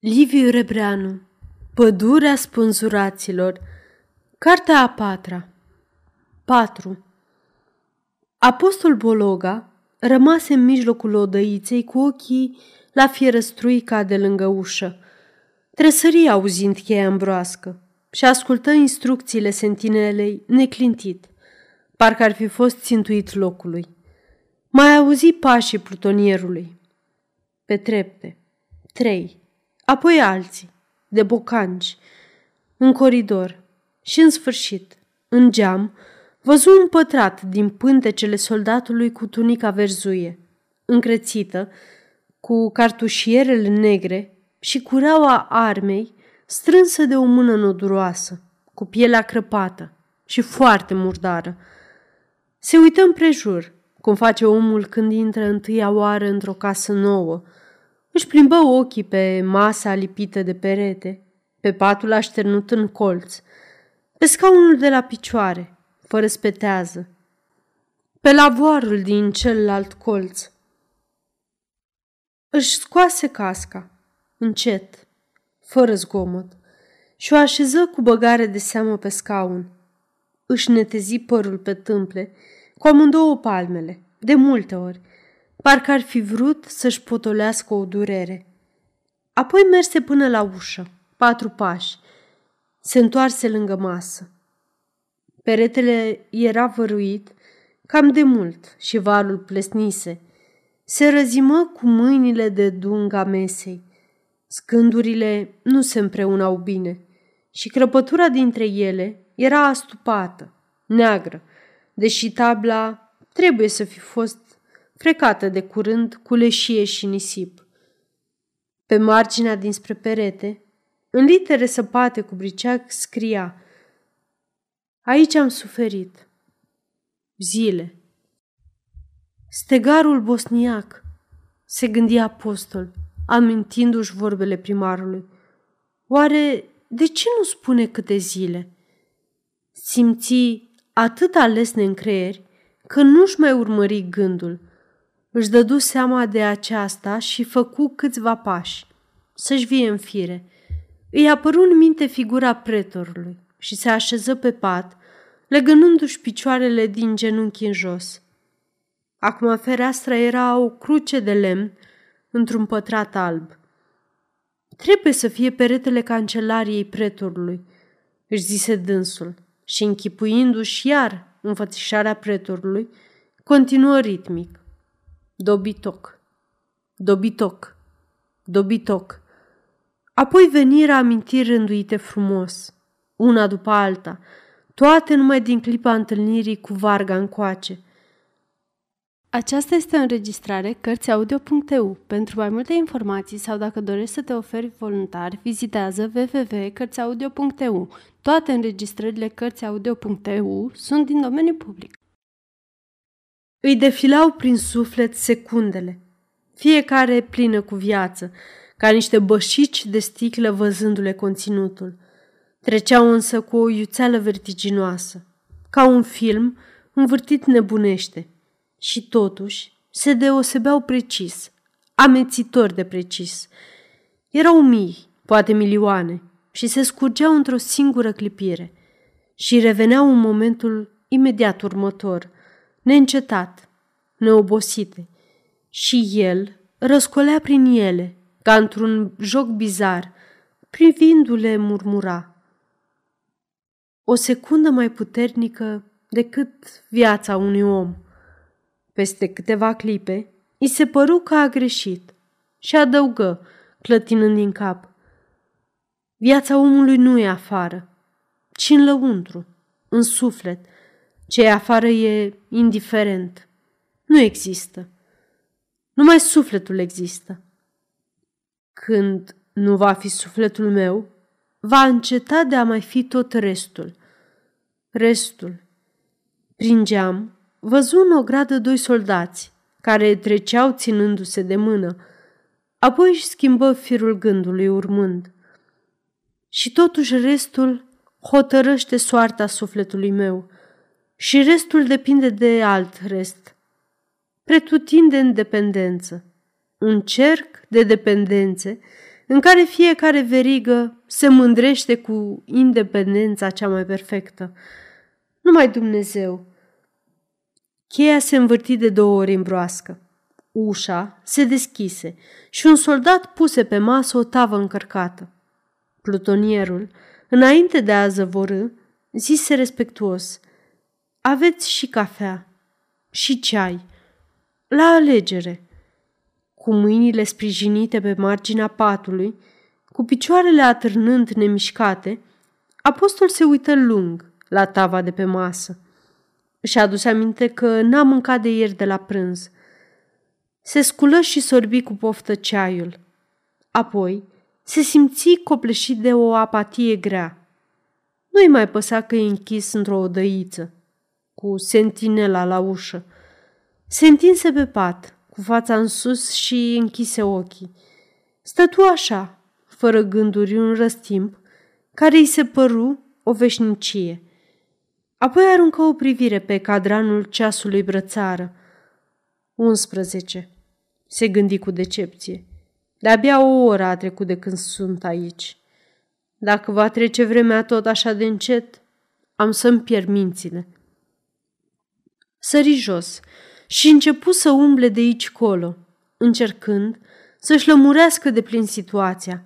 Liviu Rebreanu Pădurea spânzuraților Cartea a patra 4. Apostol Bologa rămase în mijlocul odăiței cu ochii la fierăstruica de lângă ușă. Tresări auzind cheia îmbroască și ascultă instrucțiile sentinelei neclintit, parcă ar fi fost țintuit locului. Mai auzi pașii plutonierului. Pe trepte. Trei apoi alții, de bocanci, în coridor și, în sfârșit, în geam, văzu un pătrat din pântecele soldatului cu tunica verzuie, încrețită, cu cartușierele negre și cureaua armei strânsă de o mână noduroasă, cu pielea crăpată și foarte murdară. Se uită împrejur, cum face omul când intră întâia oară într-o casă nouă, își plimbă ochii pe masa lipită de perete, pe patul așternut în colț, pe scaunul de la picioare, fără spetează, pe lavoarul din celălalt colț. Își scoase casca, încet, fără zgomot, și o așeză cu băgare de seamă pe scaun. Își netezi părul pe tâmple, cu amândouă palmele, de multe ori, parcă ar fi vrut să-și potolească o durere. Apoi merse până la ușă, patru pași. Se întoarse lângă masă. Peretele era văruit cam de mult și valul plesnise. Se răzimă cu mâinile de dunga mesei. Scândurile nu se împreunau bine și crăpătura dintre ele era astupată, neagră, deși tabla trebuie să fi fost frecată de curând cu leșie și nisip. Pe marginea dinspre perete, în litere săpate cu briceac, scria Aici am suferit. Zile. Stegarul bosniac, se gândi apostol, amintindu-și vorbele primarului. Oare de ce nu spune câte zile? Simți atât ales în creier că nu-și mai urmări gândul – își dădu seama de aceasta și făcu câțiva pași, să-și vie în fire. Îi apăru în minte figura pretorului și se așeză pe pat, legănându-și picioarele din genunchi în jos. Acum fereastra era o cruce de lemn într-un pătrat alb. Trebuie să fie peretele cancelariei pretorului, își zise dânsul și închipuindu-și iar înfățișarea pretorului, continuă ritmic. Dobitoc, dobitoc, dobitoc. Apoi veniră amintiri rânduite frumos, una după alta, toate numai din clipa întâlnirii cu Varga încoace. Aceasta este o înregistrare Cărțiaudio.eu. Pentru mai multe informații sau dacă dorești să te oferi voluntar, vizitează www.cărțiaudio.eu. Toate înregistrările Cărțiaudio.eu sunt din domeniu public. Îi defilau prin suflet secundele, fiecare plină cu viață, ca niște bășici de sticlă văzându-le conținutul. Treceau însă cu o iuțeală vertiginoasă, ca un film învârtit nebunește. Și totuși se deosebeau precis, amețitor de precis. Erau mii, poate milioane, și se scurgeau într-o singură clipire și reveneau în momentul imediat următor – neîncetat, neobosite, și el răscolea prin ele, ca într-un joc bizar, privindu-le murmura. O secundă mai puternică decât viața unui om. Peste câteva clipe, îi se păru că a greșit și adăugă, clătinând din cap. Viața omului nu e afară, ci în lăuntru, în suflet, ce e afară e indiferent. Nu există. Numai sufletul există. Când nu va fi sufletul meu, va înceta de a mai fi tot restul. Restul. Prin geam, văzu în o gradă doi soldați, care treceau ținându-se de mână. Apoi își schimbă firul gândului urmând. Și totuși restul hotărăște soarta sufletului meu – și restul depinde de alt rest. Pretutinde în dependență. Un cerc de dependențe în care fiecare verigă se mândrește cu independența cea mai perfectă. Numai Dumnezeu. Cheia se învârti de două ori în broască. Ușa se deschise și un soldat puse pe masă o tavă încărcată. Plutonierul, înainte de a zăvorâ, zise respectuos, Aveți și cafea și ceai, la alegere. Cu mâinile sprijinite pe marginea patului, cu picioarele atârnând nemișcate, apostol se uită lung la tava de pe masă. Și a adus aminte că n-a mâncat de ieri de la prânz. Se sculă și sorbi cu poftă ceaiul. Apoi se simți copleșit de o apatie grea. Nu-i mai păsa că e închis într-o odăiță, cu sentinela la ușă. Se întinse pe pat, cu fața în sus și închise ochii. Stătu așa, fără gânduri, un răstimp, care îi se păru o veșnicie. Apoi aruncă o privire pe cadranul ceasului brățară. 11. Se gândi cu decepție. De-abia o oră a trecut de când sunt aici. Dacă va trece vremea tot așa de încet, am să-mi pierd mințile. Sări jos și începu să umble de aici colo, încercând să-și lămurească de plin situația.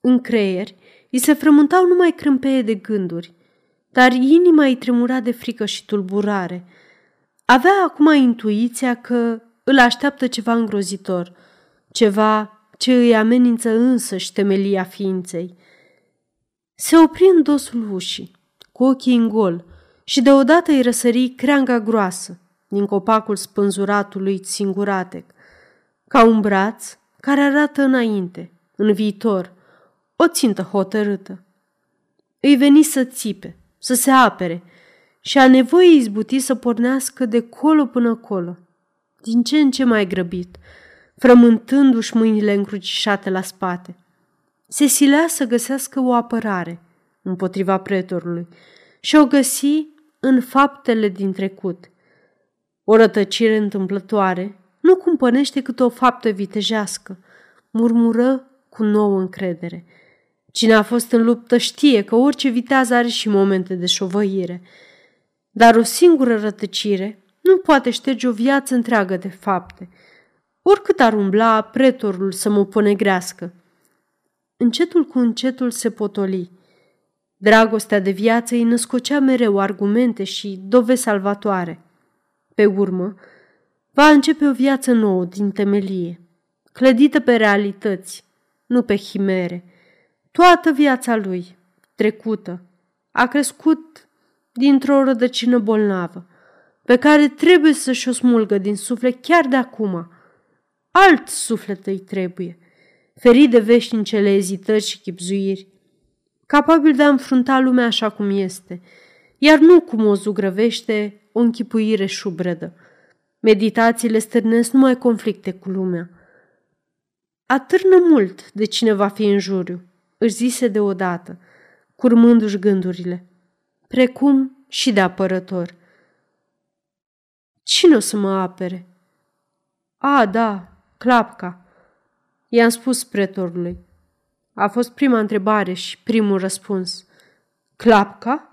În creier îi se frământau numai crâmpeie de gânduri, dar inima îi tremura de frică și tulburare. Avea acum intuiția că îl așteaptă ceva îngrozitor, ceva ce îi amenință însă și temelia ființei. Se opri în dosul ușii, cu ochii în gol, și deodată îi răsări creanga groasă din copacul spânzuratului singuratec, ca un braț care arată înainte, în viitor, o țintă hotărâtă. Îi veni să țipe, să se apere și a nevoie izbuti să pornească de colo până colo, din ce în ce mai grăbit, frământându-și mâinile încrucișate la spate. Se silea să găsească o apărare împotriva pretorului și o găsi în faptele din trecut. O rătăcire întâmplătoare nu cumpănește cât o faptă vitejească, murmură cu nouă încredere. Cine a fost în luptă știe că orice viteaz are și momente de șovăire, dar o singură rătăcire nu poate șterge o viață întreagă de fapte – oricât ar umbla pretorul să mă ponegrească. Încetul cu încetul se potoli. Dragostea de viață îi născocea mereu argumente și dovezi salvatoare. Pe urmă, va începe o viață nouă din temelie, clădită pe realități, nu pe chimere. Toată viața lui, trecută, a crescut dintr-o rădăcină bolnavă, pe care trebuie să-și o smulgă din suflet chiar de acum – Alt suflet îi trebuie, ferit de veșnicele ezitări și chipzuiri, capabil de a înfrunta lumea așa cum este, iar nu cum o zugrăvește o închipuire șubredă. Meditațiile stârnesc numai conflicte cu lumea. Atârnă mult de cine va fi în juriu, își zise deodată, curmându-și gândurile, precum și de apărător. Cine o să mă apere? A, da, Clapca. I-am spus pretorului. A fost prima întrebare și primul răspuns. Clapca?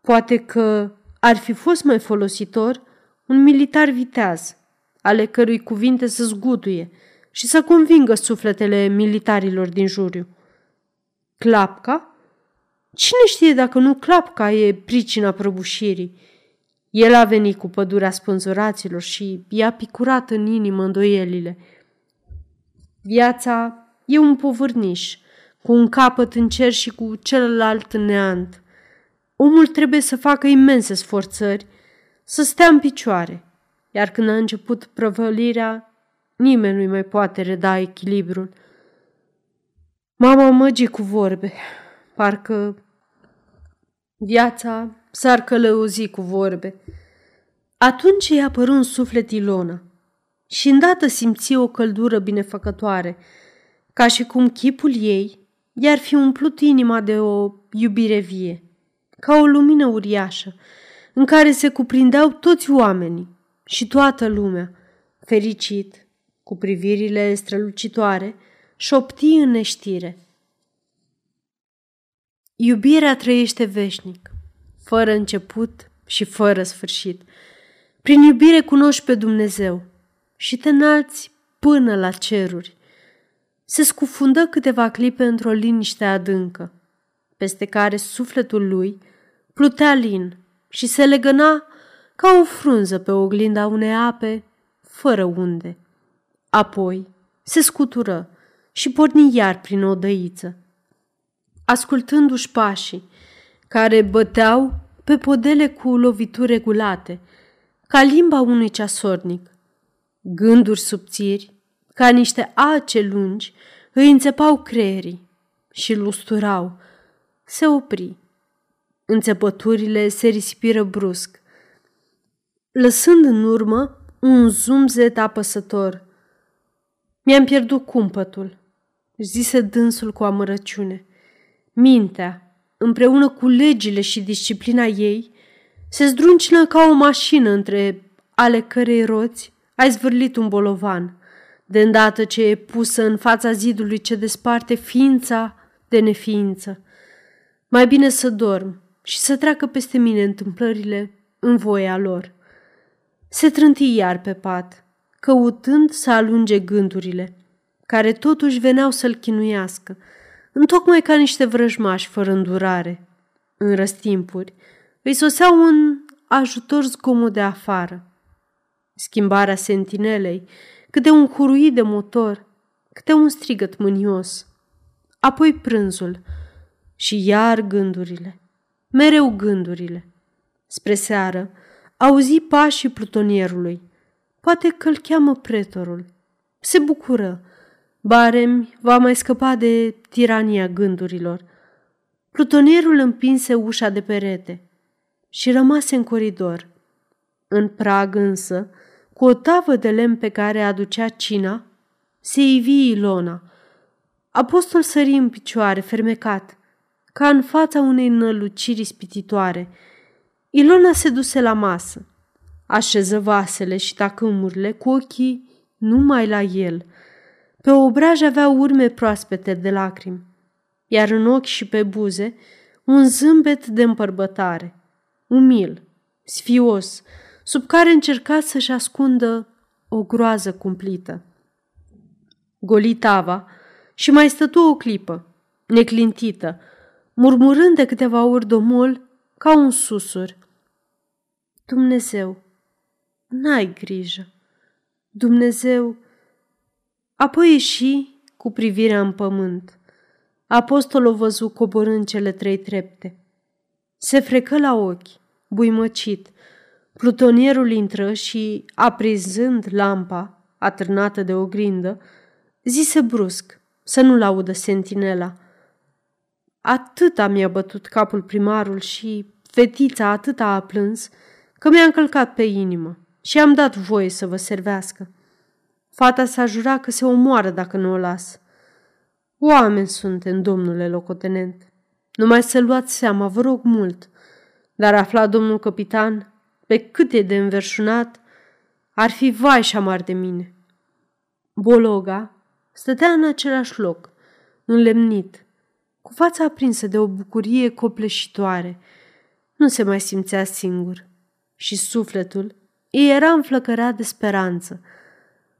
Poate că ar fi fost mai folositor un militar viteaz, ale cărui cuvinte să zguduie și să convingă sufletele militarilor din juriu. Clapca? Cine știe dacă nu Clapca e pricina prăbușirii? El a venit cu pădurea spânzuraților și i-a picurat în inimă îndoielile. Viața e un povârniș, cu un capăt în cer și cu celălalt în neant. Omul trebuie să facă imense sforțări, să stea în picioare, iar când a început prăvălirea, nimeni nu-i mai poate reda echilibrul. Mama măgii cu vorbe, parcă viața s-ar călăuzi cu vorbe. Atunci i-a apărut un suflet Ilona și îndată simți o căldură binefăcătoare, ca și cum chipul ei i-ar fi umplut inima de o iubire vie, ca o lumină uriașă, în care se cuprindeau toți oamenii și toată lumea, fericit, cu privirile strălucitoare șopti în neștire. Iubirea trăiește veșnic, fără început și fără sfârșit. Prin iubire cunoști pe Dumnezeu și te înalți până la ceruri. Se scufundă câteva clipe într-o liniște adâncă, peste care sufletul lui plutea lin și se legăna ca o frunză pe oglinda unei ape, fără unde. Apoi se scutură și porni iar prin o dăiță. Ascultându-și pașii, care băteau pe podele cu lovituri regulate, ca limba unui ceasornic. Gânduri subțiri, ca niște ace lungi, îi înțepau creierii și lusturau. Se opri. Înțepăturile se risipiră brusc, lăsând în urmă un zumzet apăsător. Mi-am pierdut cumpătul, zise dânsul cu amărăciune. Mintea, împreună cu legile și disciplina ei, se zdruncină ca o mașină între ale cărei roți ai zvârlit un bolovan, de îndată ce e pusă în fața zidului ce desparte ființa de neființă. Mai bine să dorm și să treacă peste mine întâmplările în voia lor. Se trânti iar pe pat, căutând să alunge gândurile, care totuși veneau să-l chinuiască, întocmai ca niște vrăjmași fără îndurare. În răstimpuri, îi soseau un ajutor zgomot de afară. Schimbarea sentinelei, câte un huruit de motor, câte un strigăt mânios. Apoi prânzul și iar gândurile, mereu gândurile. Spre seară, auzi pașii plutonierului. Poate că îl cheamă pretorul. Se bucură. Baremi va mai scăpa de tirania gândurilor. Plutonierul împinse ușa de perete și rămase în coridor. În prag însă, cu o tavă de lemn pe care aducea cina, se ivi Ilona. Apostol sări în picioare, fermecat, ca în fața unei năluciri spititoare – Ilona se duse la masă. Așeză vasele și tacâmurile cu ochii numai la el. Pe obraj avea urme proaspete de lacrimi, iar în ochi și pe buze un zâmbet de împărbătare, umil, sfios, sub care încerca să-și ascundă o groază cumplită. Golitava și mai stătu o clipă, neclintită, murmurând de câteva ori domol ca un susur. Dumnezeu, n-ai grijă. Dumnezeu, apoi ieși cu privirea în pământ. Apostolul văzu coborând cele trei trepte. Se frecă la ochi, buimăcit. Plutonierul intră și, aprizând lampa, atârnată de oglindă, zise brusc, să nu-l audă sentinela. Atâta mi-a bătut capul primarul și fetița atâta a plâns, că mi-a încălcat pe inimă și am dat voie să vă servească. Fata s-a jurat că se omoară dacă nu o las. Oameni suntem, domnule locotenent. Numai să luați seama, vă rog mult. Dar afla domnul capitan, pe cât e de înverșunat, ar fi vai și amar de mine. Bologa stătea în același loc, înlemnit, cu fața aprinsă de o bucurie copleșitoare. Nu se mai simțea singur și sufletul îi era înflăcărat de speranță.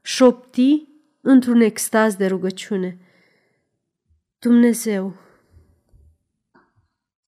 Șopti într-un extaz de rugăciune. Dumnezeu,